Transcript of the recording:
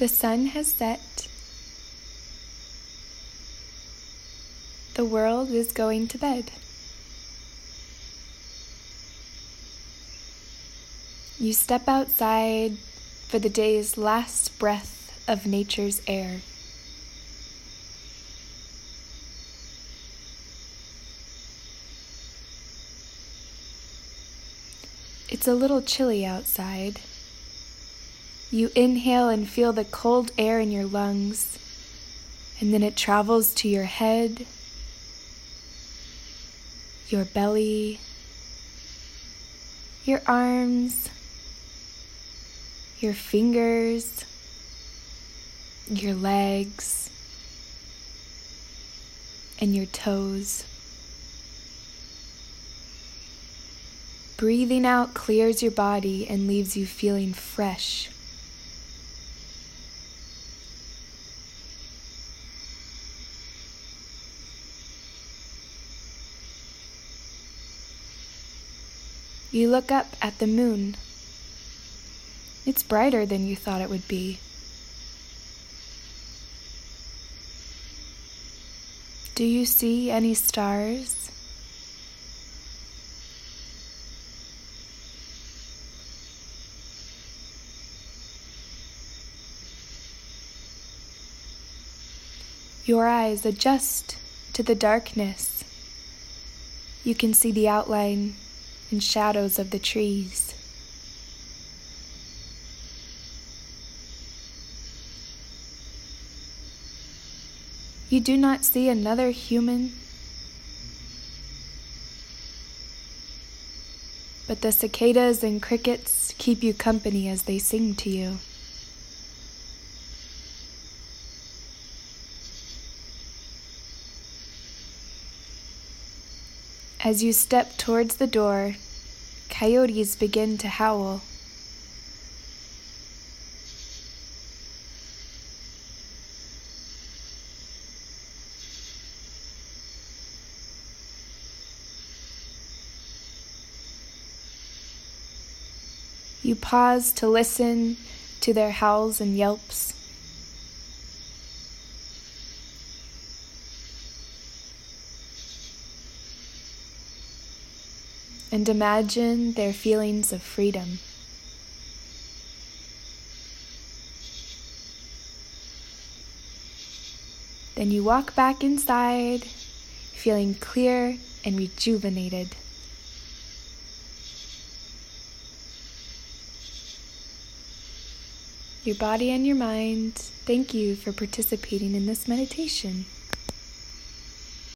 The sun has set. The world is going to bed. You step outside for the day's last breath of nature's air. It's a little chilly outside. You inhale and feel the cold air in your lungs, and then it travels to your head, your belly, your arms, your fingers, your legs, and your toes. Breathing out clears your body and leaves you feeling fresh. You look up at the moon. It's brighter than you thought it would be. Do you see any stars? Your eyes adjust to the darkness. You can see the outline and shadows of the trees. You do not see another human, but the cicadas and crickets keep you company as they sing to you. As you step towards the door, coyotes begin to howl. You pause to listen to their howls and yelps. And imagine their feelings of freedom. Then you walk back inside, feeling clear and rejuvenated. Your body and your mind, thank you for participating in this meditation.